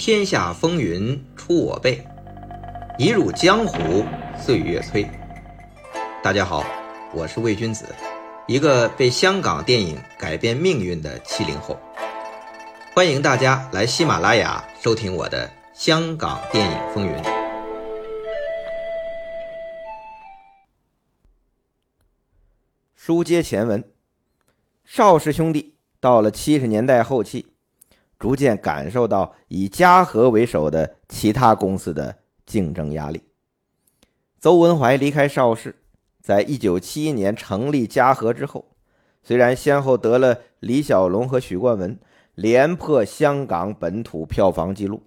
天下风云出我辈，一入江湖岁月催。大家好，我是魏君子，一个被香港电影改变命运的七零后。欢迎大家来喜马拉雅收听我的《香港电影风云》。书接前文，邵氏兄弟到了七十年代后期。逐渐感受到以嘉禾为首的其他公司的竞争压力。邹文怀离开邵氏，在一九七一年成立嘉禾之后，虽然先后得了李小龙和许冠文连破香港本土票房纪录，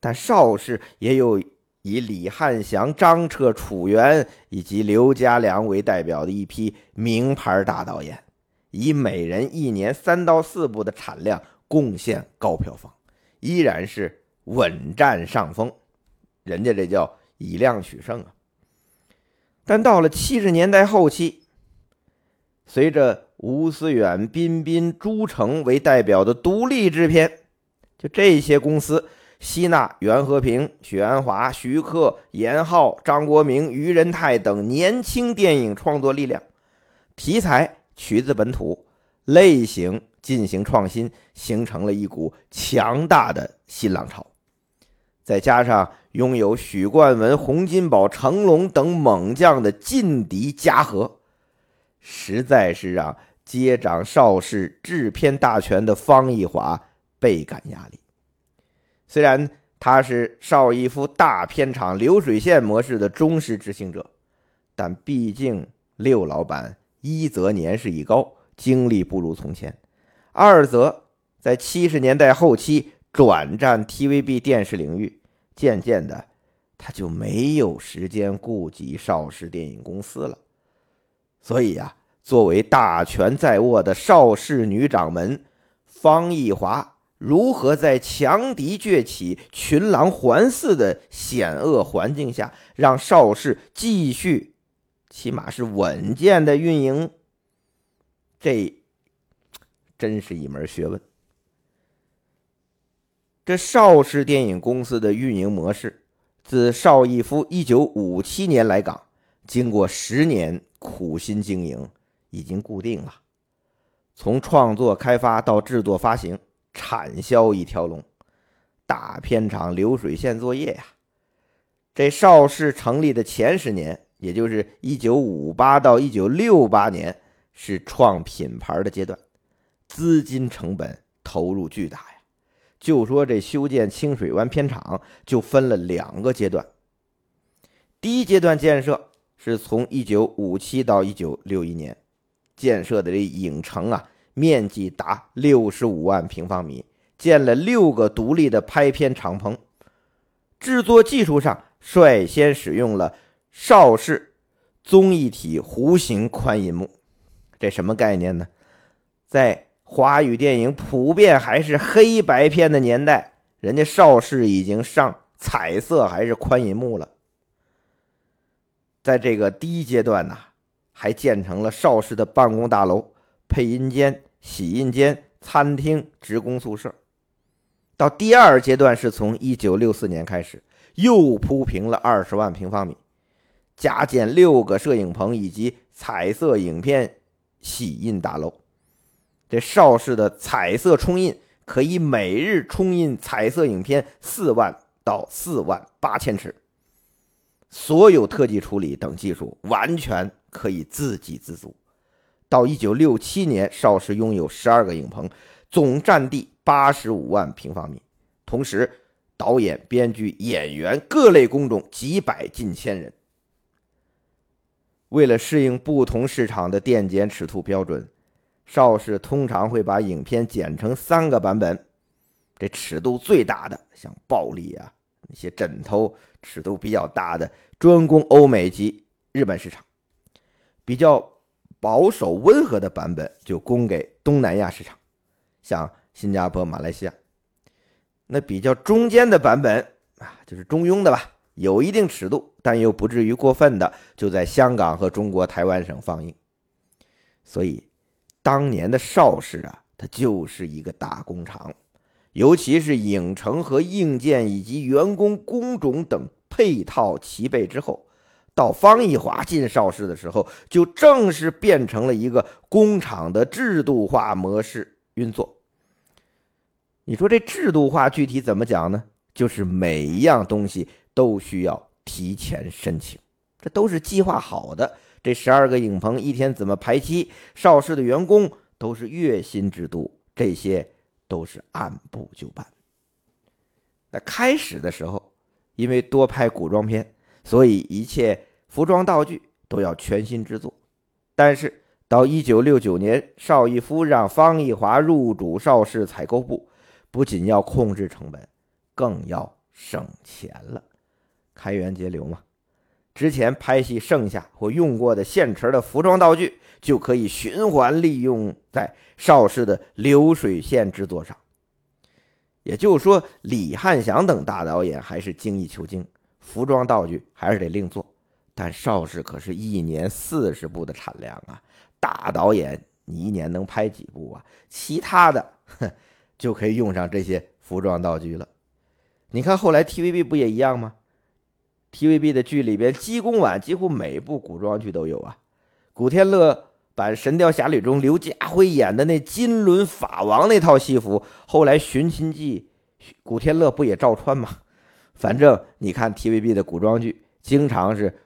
但邵氏也有以李汉祥、张彻、楚原以及刘家良为代表的一批名牌大导演，以每人一年三到四部的产量。贡献高票房，依然是稳占上风，人家这叫以量取胜啊。但到了七十年代后期，随着吴思远、彬彬、朱成为代表的独立制片，就这些公司吸纳袁和平、许鞍华、徐克、严浩、张国明、于仁泰等年轻电影创作力量，题材取自本土，类型。进行创新，形成了一股强大的新浪潮。再加上拥有许冠文、洪金宝、成龙等猛将的劲敌嘉禾，实在是让接掌邵氏制片大权的方逸华倍感压力。虽然他是邵逸夫大片场流水线模式的忠实执行者，但毕竟六老板一则年事已高，精力不如从前。二则在七十年代后期转战 TVB 电视领域，渐渐的他就没有时间顾及邵氏电影公司了。所以呀，作为大权在握的邵氏女掌门方逸华，如何在强敌崛起、群狼环伺的险恶环境下，让邵氏继续，起码是稳健的运营？这。真是一门学问。这邵氏电影公司的运营模式，自邵逸夫一九五七年来港，经过十年苦心经营，已经固定了。从创作开发到制作发行，产销一条龙，大片厂流水线作业呀。这邵氏成立的前十年，也就是一九五八到一九六八年，是创品牌的阶段。资金成本投入巨大呀！就说这修建清水湾片场，就分了两个阶段。第一阶段建设是从一九五七到一九六一年建设的这影城啊，面积达六十五万平方米，建了六个独立的拍片厂棚。制作技术上率先使用了邵氏综艺体弧形宽银幕，这什么概念呢？在华语电影普遍还是黑白片的年代，人家邵氏已经上彩色还是宽银幕了。在这个第一阶段呢，还建成了邵氏的办公大楼、配音间、洗印间、餐厅、职工宿舍。到第二阶段是从一九六四年开始，又铺平了二十万平方米，加建六个摄影棚以及彩色影片洗印大楼。这邵氏的彩色冲印可以每日冲印彩色影片四万到四万八千尺，所有特技处理等技术完全可以自给自足。到一九六七年，邵氏拥有十二个影棚，总占地八十五万平方米，同时导演、编剧、演员各类工种几百近千人。为了适应不同市场的电剪尺度标准。邵氏通常会把影片剪成三个版本，这尺度最大的像暴力啊那些枕头尺度比较大的专攻欧美及日本市场，比较保守温和的版本就供给东南亚市场，像新加坡、马来西亚。那比较中间的版本啊，就是中庸的吧，有一定尺度但又不至于过分的，就在香港和中国台湾省放映。所以。当年的邵氏啊，它就是一个大工厂，尤其是影城和硬件以及员工工种等配套齐备之后，到方逸华进邵氏的时候，就正式变成了一个工厂的制度化模式运作。你说这制度化具体怎么讲呢？就是每一样东西都需要提前申请，这都是计划好的。这十二个影棚一天怎么排期？邵氏的员工都是月薪制度，这些都是按部就班。那开始的时候，因为多拍古装片，所以一切服装道具都要全新制作。但是到一九六九年，邵逸夫让方逸华入主邵氏采购部，不仅要控制成本，更要省钱了，开源节流嘛。之前拍戏剩下或用过的现成的服装道具，就可以循环利用在邵氏的流水线制作上。也就是说，李汉祥等大导演还是精益求精，服装道具还是得另做。但邵氏可是一年四十部的产量啊，大导演你一年能拍几部啊？其他的就可以用上这些服装道具了。你看后来 TVB 不也一样吗？TVB 的剧里边，鸡公碗几乎每部古装剧都有啊。古天乐版《神雕侠侣》中刘家辉演的那金轮法王那套戏服，后来《寻秦记》古天乐不也照穿吗？反正你看 TVB 的古装剧，经常是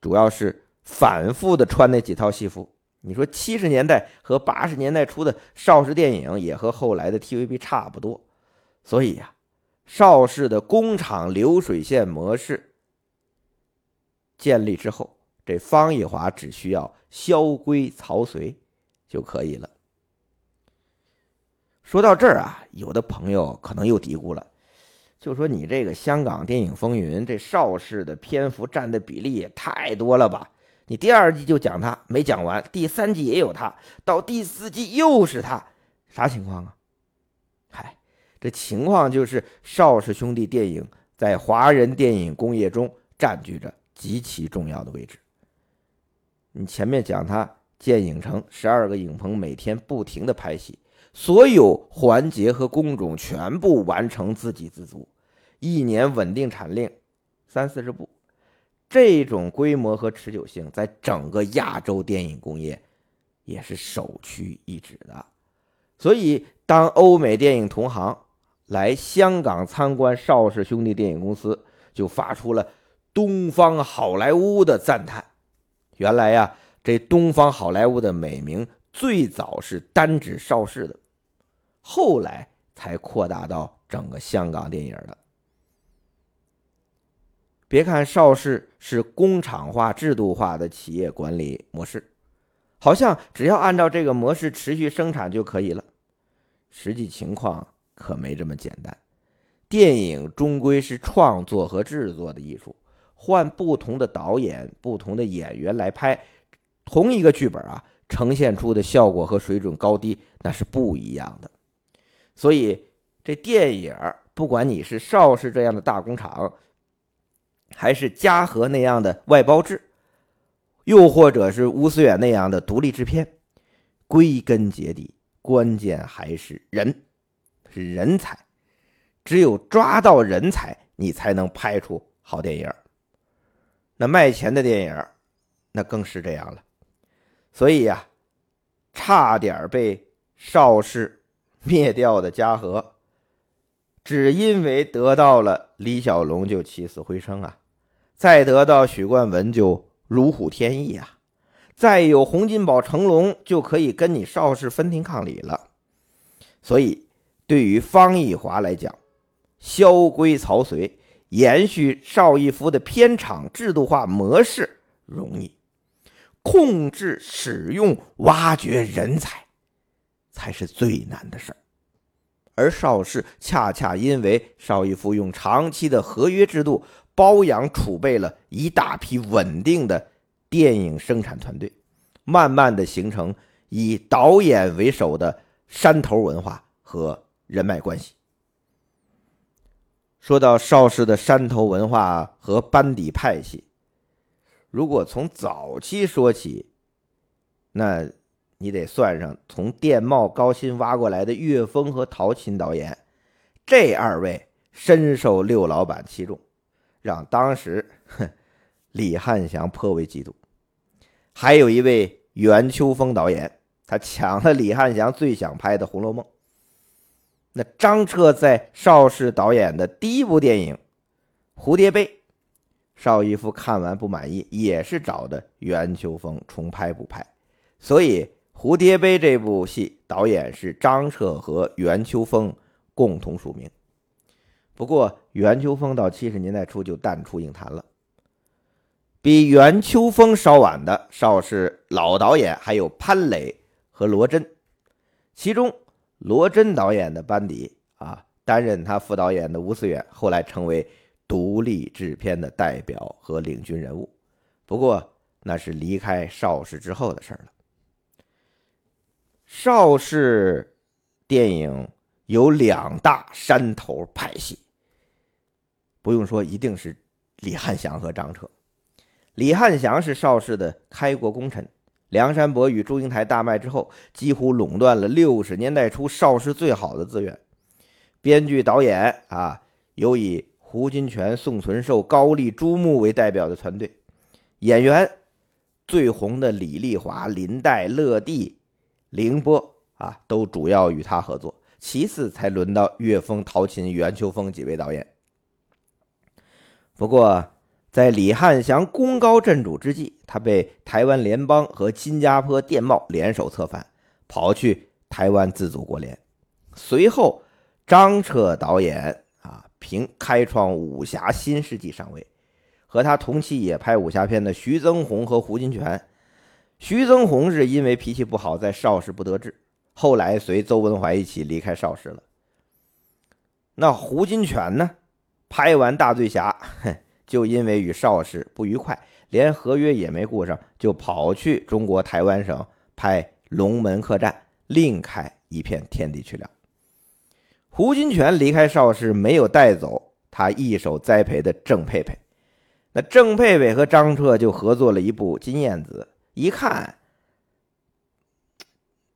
主要是反复的穿那几套戏服。你说七十年代和八十年代初的邵氏电影也和后来的 TVB 差不多，所以呀，邵氏的工厂流水线模式。建立之后，这方逸华只需要萧规曹随就可以了。说到这儿啊，有的朋友可能又嘀咕了，就说你这个香港电影风云，这邵氏的篇幅占的比例也太多了吧？你第二季就讲他没讲完，第三季也有他，到第四季又是他，啥情况啊？嗨，这情况就是邵氏兄弟电影在华人电影工业中占据着。极其重要的位置。你前面讲他建影城十二个影棚，每天不停的拍戏，所有环节和工种全部完成自给自足，一年稳定产量三四十部，这种规模和持久性，在整个亚洲电影工业也是首屈一指的。所以，当欧美电影同行来香港参观邵氏兄弟电影公司，就发出了。东方好莱坞的赞叹，原来呀，这东方好莱坞的美名最早是单指邵氏的，后来才扩大到整个香港电影的。别看邵氏是工厂化、制度化的企业管理模式，好像只要按照这个模式持续生产就可以了，实际情况可没这么简单。电影终归是创作和制作的艺术。换不同的导演、不同的演员来拍同一个剧本啊，呈现出的效果和水准高低那是不一样的。所以这电影，不管你是邵氏这样的大工厂，还是嘉禾那样的外包制，又或者是吴思远那样的独立制片，归根结底，关键还是人，是人才。只有抓到人才，你才能拍出好电影。那卖钱的电影，那更是这样了。所以呀，差点被邵氏灭掉的嘉禾，只因为得到了李小龙就起死回生啊，再得到许冠文就如虎添翼啊，再有洪金宝、成龙就可以跟你邵氏分庭抗礼了。所以，对于方逸华来讲，萧规曹随。延续邵逸夫的片场制度化模式容易，控制、使用、挖掘人才才是最难的事儿。而邵氏恰恰因为邵逸夫用长期的合约制度包养储备了一大批稳定的电影生产团队，慢慢的形成以导演为首的山头文化和人脉关系。说到邵氏的山头文化和班底派系，如果从早期说起，那你得算上从电懋高薪挖过来的岳峰和陶琴导演，这二位深受六老板器重，让当时哼李汉祥颇为嫉妒。还有一位袁秋风导演，他抢了李汉祥最想拍的《红楼梦》。那张彻在邵氏导演的第一部电影《蝴蝶杯》，邵逸夫看完不满意，也是找的袁秋风重拍补拍。所以《蝴蝶杯》这部戏导演是张彻和袁秋风共同署名。不过袁秋风到七十年代初就淡出影坛了。比袁秋风稍晚的邵氏老导演还有潘磊和罗真，其中。罗真导演的班底啊，担任他副导演的吴思远，后来成为独立制片的代表和领军人物。不过那是离开邵氏之后的事了。邵氏电影有两大山头派系，不用说，一定是李汉祥和张彻。李汉祥是邵氏的开国功臣。梁山伯与祝英台大卖之后，几乎垄断了六十年代初邵氏最好的资源。编剧、导演啊，有以胡金铨、宋存寿、高丽、朱穆为代表的团队。演员最红的李丽华、林黛、乐蒂、凌波啊，都主要与他合作。其次才轮到岳峰、陶琴、袁秋风几位导演。不过。在李汉祥功高震主之际，他被台湾联邦和新加坡电报联手策反，跑去台湾自组国联。随后，张彻导演啊凭开创武侠新世纪上位，和他同期也拍武侠片的徐增宏和胡金铨。徐增宏是因为脾气不好，在邵氏不得志，后来随邹文怀一起离开邵氏了。那胡金铨呢？拍完《大醉侠》。就因为与邵氏不愉快，连合约也没顾上，就跑去中国台湾省拍《龙门客栈》，另开一片天地去了。胡金铨离开邵氏，没有带走他一手栽培的郑佩佩。那郑佩佩和张彻就合作了一部《金燕子》，一看，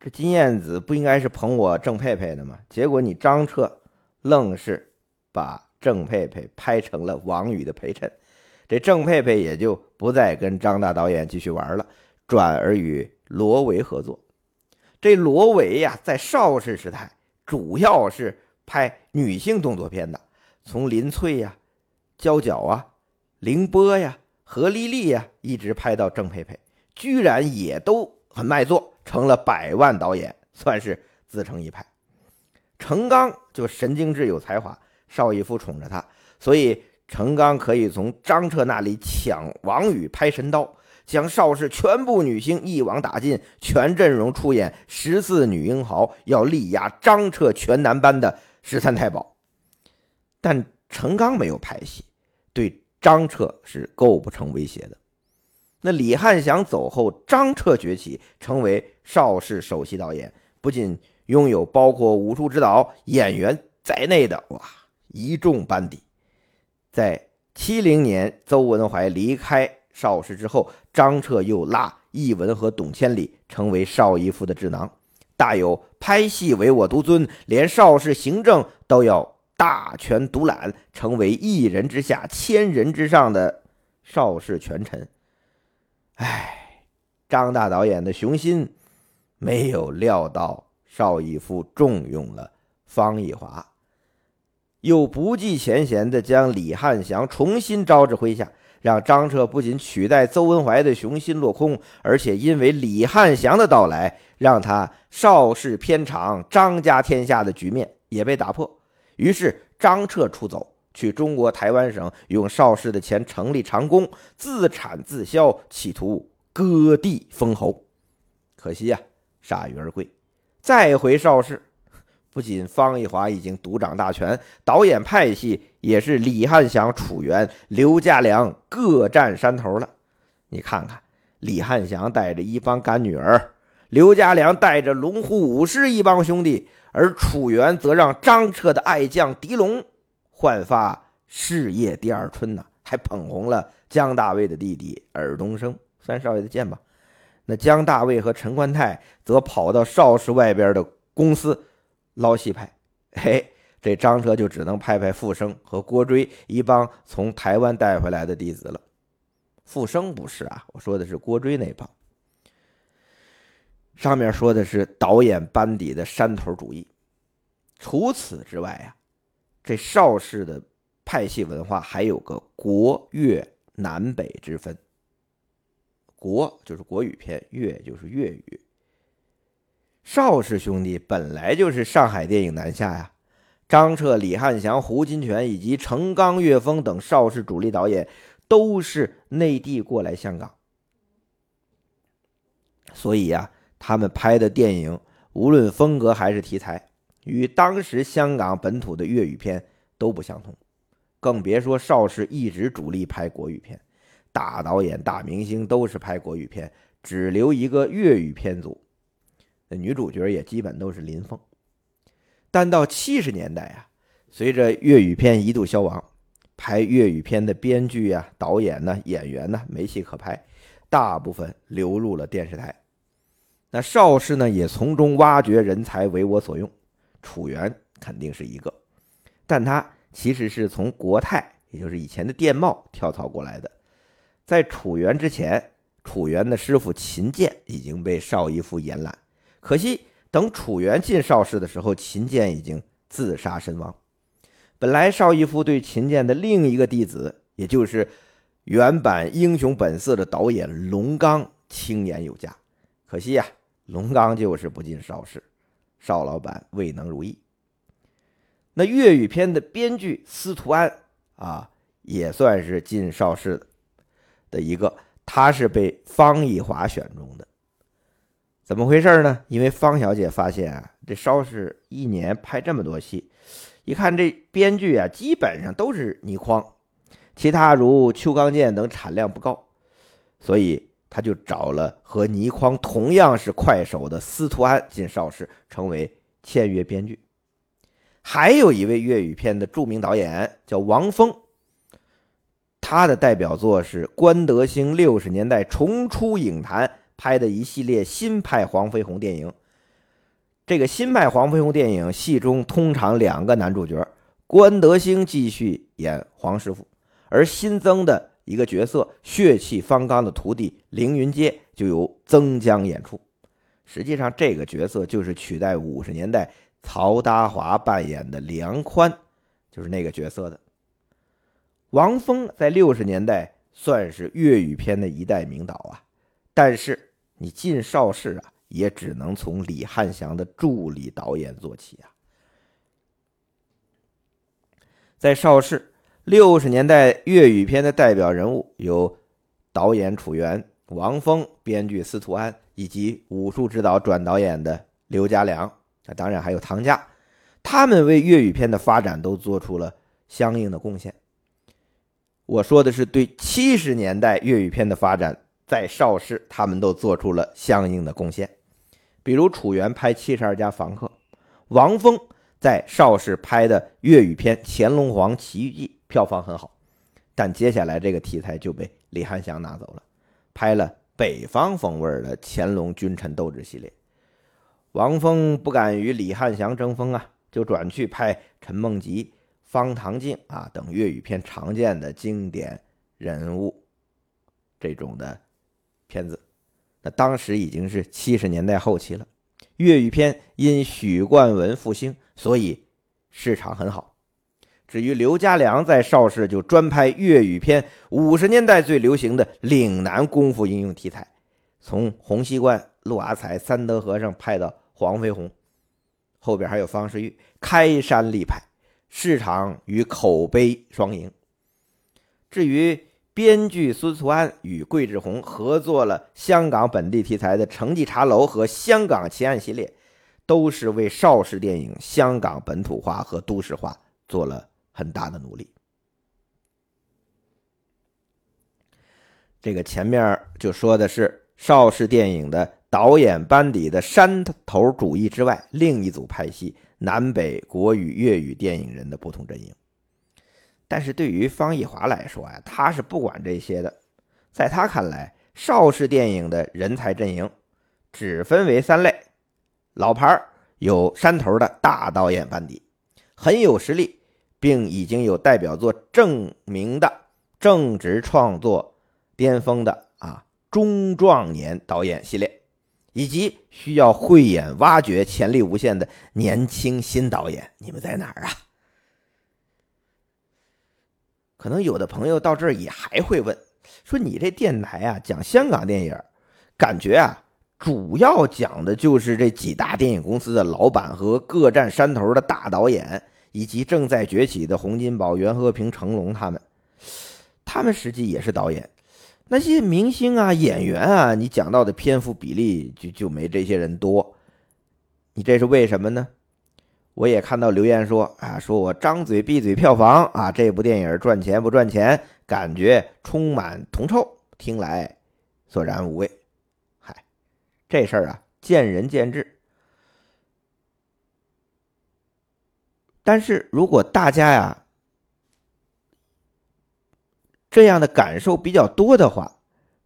这金燕子不应该是捧我郑佩佩的吗？结果你张彻愣是把。郑佩佩拍成了王宇的陪衬，这郑佩佩也就不再跟张大导演继续玩了，转而与罗维合作。这罗维呀，在邵氏时代主要是拍女性动作片的，从林翠呀、娇角啊、凌波呀、何丽丽呀，一直拍到郑佩佩，居然也都很卖座，成了百万导演，算是自成一派。程刚就神经质有才华。邵逸夫宠着他，所以程刚可以从张彻那里抢王宇拍《神刀》，将邵氏全部女星一网打尽，全阵容出演十四女英豪，要力压张彻全男班的十三太保。但程刚没有拍戏，对张彻是构不成威胁的。那李汉祥走后，张彻崛起，成为邵氏首席导演，不仅拥有包括武术指导、演员在内的哇。一众班底，在七零年，邹文怀离开邵氏之后，张彻又拉易文和董千里成为邵逸夫的智囊，大有拍戏唯我独尊，连邵氏行政都要大权独揽，成为一人之下，千人之上的邵氏权臣。唉，张大导演的雄心没有料到邵逸夫重用了方逸华。又不计前嫌地将李汉祥重新招至麾下，让张彻不仅取代邹文怀的雄心落空，而且因为李汉祥的到来，让他邵氏片场张家天下的局面也被打破。于是张彻出走，去中国台湾省用邵氏的钱成立长工，自产自销，企图割地封侯。可惜呀，铩羽而归。再回邵氏。不仅方逸华已经独掌大权，导演派系也是李汉祥、楚原、刘家良各占山头了。你看看，李汉祥带着一帮干女儿，刘家良带着龙虎武士一帮兄弟，而楚原则让张彻的爱将狄龙焕发事业第二春呢，还捧红了姜大卫的弟弟尔冬升，三少爷的剑吧。那姜大卫和陈冠泰则跑到邵氏外边的公司。捞戏派，嘿，这张彻就只能派派傅生和郭追一帮从台湾带回来的弟子了。傅生不是啊，我说的是郭追那帮。上面说的是导演班底的山头主义。除此之外啊，这邵氏的派系文化还有个国粤南北之分。国就是国语片，粤就是粤语。邵氏兄弟本来就是上海电影南下呀，张彻、李汉祥、胡金铨以及程刚、岳峰等邵氏主力导演都是内地过来香港，所以呀。他们拍的电影，无论风格还是题材，与当时香港本土的粤语片都不相同，更别说邵氏一直主力拍国语片，大导演、大明星都是拍国语片，只留一个粤语片组，那女主角也基本都是林凤。但到七十年代啊，随着粤语片一度消亡，拍粤语片的编剧啊、导演呢、演员呢没戏可拍，大部分流入了电视台。那邵氏呢，也从中挖掘人才为我所用。楚原肯定是一个，但他其实是从国泰，也就是以前的电报跳槽过来的。在楚原之前，楚原的师傅秦剑已经被邵逸夫延揽。可惜等楚原进邵氏的时候，秦剑已经自杀身亡。本来邵逸夫对秦剑的另一个弟子，也就是原版《英雄本色》的导演龙刚，青眼有加。可惜呀。龙刚就是不进邵氏，邵老板未能如意。那粤语片的编剧司徒安啊，也算是进邵氏的一个，他是被方逸华选中的。怎么回事呢？因为方小姐发现啊，这邵氏一年拍这么多戏，一看这编剧啊，基本上都是倪匡，其他如邱刚健等产量不高，所以。他就找了和倪匡同样是快手的司徒安进邵氏，成为签约编剧。还有一位粤语片的著名导演叫王峰，他的代表作是关德兴六十年代重出影坛拍的一系列新派黄飞鸿电影。这个新派黄飞鸿电影戏中通常两个男主角，关德兴继续演黄师傅，而新增的。一个角色血气方刚的徒弟凌云阶就由曾江演出。实际上，这个角色就是取代五十年代曹达华扮演的梁宽，就是那个角色的。王峰在六十年代算是粤语片的一代名导啊，但是你进邵氏啊，也只能从李汉祥的助理导演做起啊。在邵氏。六十年代粤语片的代表人物有导演楚原、王峰、编剧司徒安以及武术指导转导演的刘家良，那当然还有唐家，他们为粤语片的发展都做出了相应的贡献。我说的是对七十年代粤语片的发展，在邵氏他们都做出了相应的贡献，比如楚原拍《七十二家房客》，王峰在邵氏拍的粤语片《乾隆皇奇遇记》。票房很好，但接下来这个题材就被李汉祥拿走了，拍了北方风味的乾隆君臣斗智系列。王峰不敢与李汉祥争锋啊，就转去拍陈梦吉、方唐镜啊等粤语片常见的经典人物这种的片子。那当时已经是七十年代后期了，粤语片因许冠文复兴，所以市场很好。至于刘家良在邵氏就专拍粤语片，五十年代最流行的岭南功夫应用题材，从洪熙官、陆阿才、三德和尚拍到黄飞鸿，后边还有方世玉，开山立派，市场与口碑双赢。至于编剧孙素安与桂志红合作了香港本地题材的《城记茶楼》和《香港奇案》系列，都是为邵氏电影香港本土化和都市化做了。很大的努力。这个前面就说的是邵氏电影的导演班底的山头主义之外，另一组派系南北国语、粤语电影人的不同阵营。但是对于方逸华来说呀，他是不管这些的。在他看来，邵氏电影的人才阵营只分为三类：老牌有山头的大导演班底。很有实力，并已经有代表作证明的正直创作巅峰的啊中壮年导演系列，以及需要慧眼挖掘潜力无限的年轻新导演，你们在哪儿啊？可能有的朋友到这儿也还会问，说你这电台啊讲香港电影，感觉啊主要讲的就是这几大电影公司的老板和各占山头的大导演，以及正在崛起的洪金宝、袁和平、成龙他们，他们实际也是导演。那些明星啊、演员啊，你讲到的篇幅比例就就没这些人多，你这是为什么呢？我也看到留言说啊，说我张嘴闭嘴票房啊，这部电影赚钱不赚钱，感觉充满铜臭，听来索然无味。嗨，这事儿啊，见仁见智。但是如果大家呀这样的感受比较多的话，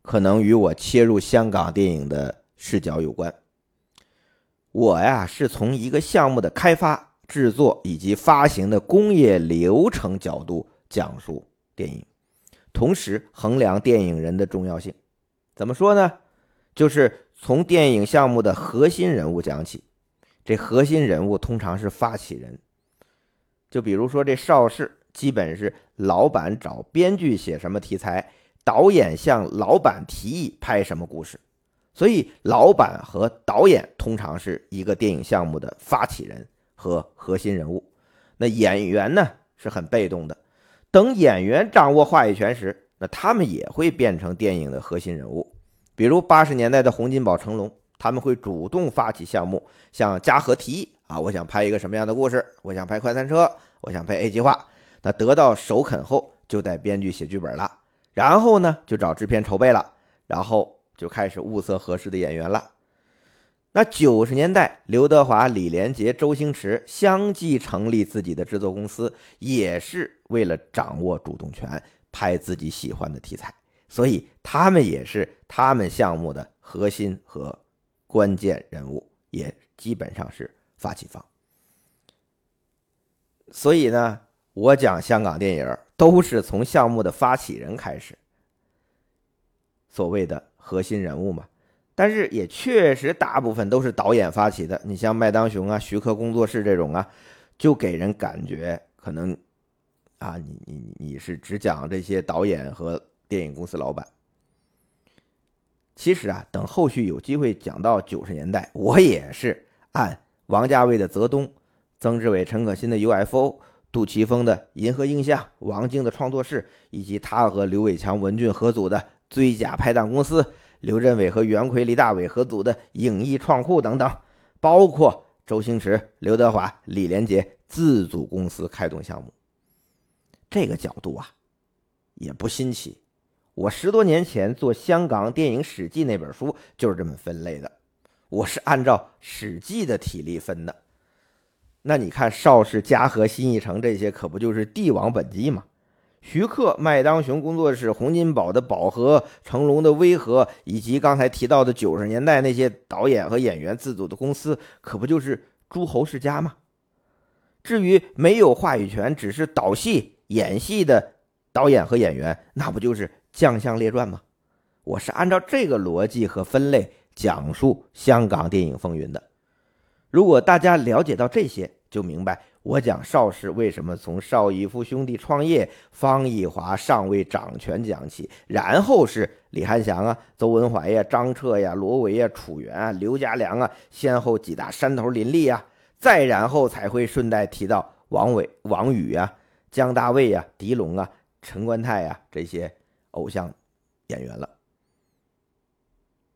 可能与我切入香港电影的视角有关。我呀，是从一个项目的开发、制作以及发行的工业流程角度讲述电影，同时衡量电影人的重要性。怎么说呢？就是从电影项目的核心人物讲起。这核心人物通常是发起人。就比如说这邵氏，基本是老板找编剧写什么题材，导演向老板提议拍什么故事。所以，老板和导演通常是一个电影项目的发起人和核心人物。那演员呢是很被动的。等演员掌握话语权时，那他们也会变成电影的核心人物。比如八十年代的洪金宝、成龙，他们会主动发起项目，向嘉禾提议啊，我想拍一个什么样的故事？我想拍快餐车，我想拍 A 计划。那得到首肯后，就带编剧写剧本了，然后呢就找制片筹备了，然后。就开始物色合适的演员了。那九十年代，刘德华、李连杰、周星驰相继成立自己的制作公司，也是为了掌握主动权，拍自己喜欢的题材。所以他们也是他们项目的核心和关键人物，也基本上是发起方。所以呢，我讲香港电影都是从项目的发起人开始，所谓的。核心人物嘛，但是也确实大部分都是导演发起的。你像麦当雄啊、徐克工作室这种啊，就给人感觉可能啊，你你你是只讲这些导演和电影公司老板。其实啊，等后续有机会讲到九十年代，我也是按王家卫的《泽东》、曾志伟、陈可辛的 UFO、杜琪峰的银河映像、王晶的创作室，以及他和刘伟强、文俊合组的。追甲拍档公司，刘镇伟和袁奎、李大伟合组的影艺创库等等，包括周星驰、刘德华、李连杰自组公司开动项目。这个角度啊，也不新奇。我十多年前做《香港电影史记》那本书就是这么分类的，我是按照《史记》的体例分的。那你看邵氏、嘉禾、新艺城这些，可不就是帝王本纪吗？徐克、麦当雄工作室、洪金宝的宝和、成龙的威和，以及刚才提到的九十年代那些导演和演员自组的公司，可不就是诸侯世家吗？至于没有话语权，只是导戏、演戏的导演和演员，那不就是将相列传吗？我是按照这个逻辑和分类讲述香港电影风云的。如果大家了解到这些，就明白。我讲邵氏为什么从邵逸夫兄弟创业，方逸华尚未掌权讲起，然后是李汉祥啊、邹文怀呀、张彻呀、罗维呀、楚原啊、刘家良啊，先后几大山头林立啊，再然后才会顺带提到王伟、王宇啊、姜大卫呀、狄龙啊、陈冠泰呀这些偶像演员了。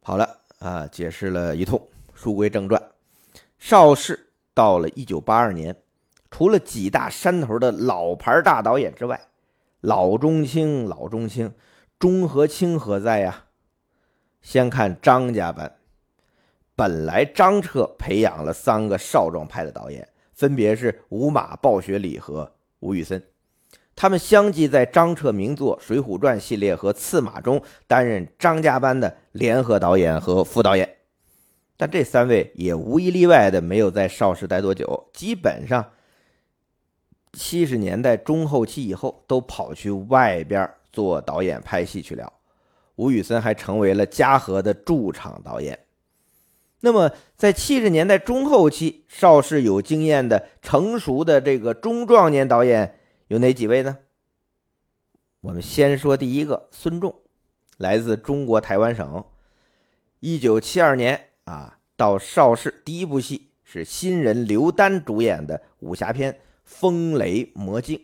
好了啊，解释了一通，书归正传，邵氏到了一九八二年。除了几大山头的老牌大导演之外，老中青、老中青，中和青何在呀？先看张家班，本来张彻培养了三个少壮派的导演，分别是吴马、鲍学礼和吴宇森，他们相继在张彻名作《水浒传》系列和《刺马》中担任张家班的联合导演和副导演，但这三位也无一例外的没有在邵氏待多久，基本上。七十年代中后期以后，都跑去外边做导演拍戏去了。吴宇森还成为了嘉禾的驻场导演。那么，在七十年代中后期，邵氏有经验的、成熟的这个中壮年导演有哪几位呢？我们先说第一个，孙仲，来自中国台湾省，一九七二年啊，到邵氏第一部戏是新人刘丹主演的武侠片《风雷魔镜》。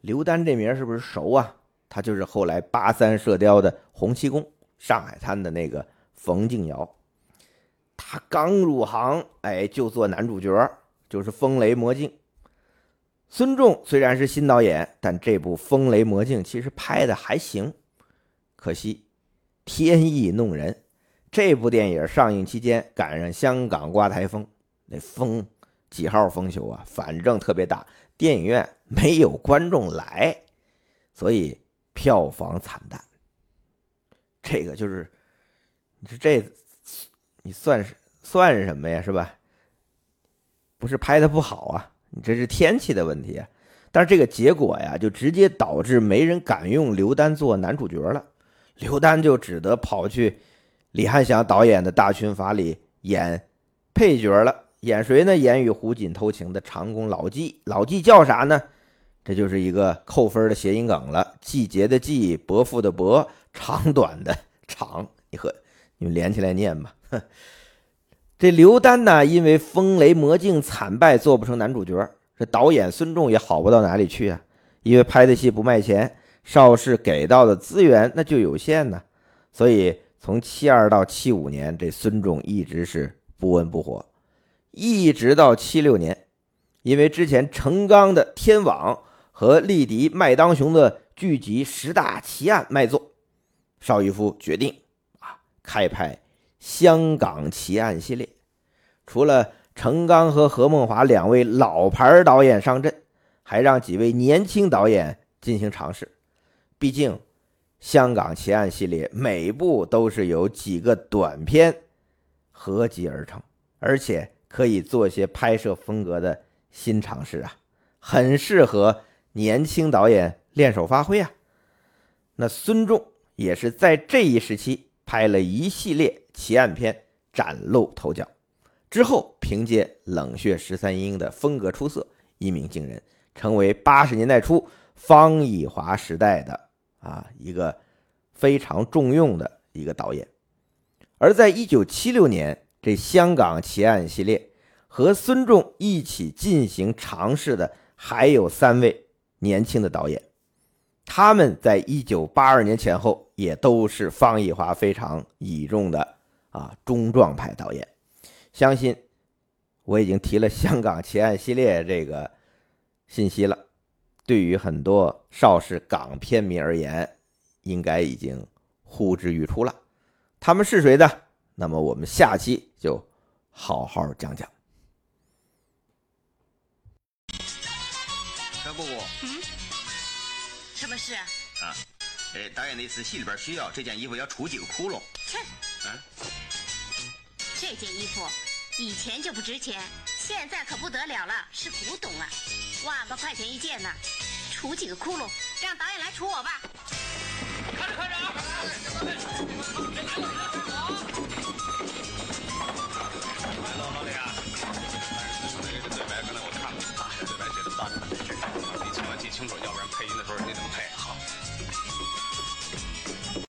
刘丹这名是不是熟啊？他就是后来八三射雕的洪七公，上海滩的那个冯敬尧。他刚入行，哎，就做男主角，就是《风雷魔镜》。孙仲虽然是新导演，但这部《风雷魔镜》其实拍的还行。可惜天意弄人，这部电影上映期间赶上香港刮台风，那风几号封球啊，反正特别大，电影院没有观众来，所以票房惨淡。这个就是，你说这。你算是算什么呀？是吧？不是拍的不好啊，你这是天气的问题啊。但是这个结果呀，就直接导致没人敢用刘丹做男主角了，刘丹就只得跑去李汉祥导演的大群法里演配角了。演谁呢？演与胡锦偷情的长工老纪。老纪叫啥呢？这就是一个扣分的谐音梗了。季节的季，伯父的伯，长短的长。你和你们连起来念吧。这刘丹呢，因为《风雷魔镜》惨败，做不成男主角。这导演孙仲也好不到哪里去啊，因为拍的戏不卖钱，邵氏给到的资源那就有限呢。所以从七二到七五年，这孙仲一直是不温不火，一直到七六年，因为之前成钢的《天网》和丽迪麦当雄的剧集《十大奇案》卖座，邵逸夫决定啊开拍。香港奇案系列，除了程刚和何梦华两位老牌导演上阵，还让几位年轻导演进行尝试。毕竟，香港奇案系列每部都是由几个短片合集而成，而且可以做一些拍摄风格的新尝试啊，很适合年轻导演练手发挥啊。那孙仲也是在这一时期拍了一系列。奇案片崭露头角，之后凭借《冷血十三英》的风格出色，一鸣惊人，成为八十年代初方以华时代的啊一个非常重用的一个导演。而在一九七六年，这香港奇案系列和孙仲一起进行尝试的还有三位年轻的导演，他们在一九八二年前后也都是方逸华非常倚重的。啊，中壮派导演，相信我已经提了香港奇案系列这个信息了。对于很多邵氏港片迷而言，应该已经呼之欲出了。他们是谁呢？那么我们下期就好好讲讲。小姑姑，嗯，什么事啊？啊，呃，导演那次戏里边需要这件衣服要出几个窟窿。切，嗯。这件衣服以前就不值钱，现在可不得了了，是古董啊，万把块钱一件呢，杵几个窟窿，让导演来杵我吧。看着看着啊！清楚，要不然配音的时候你怎么配？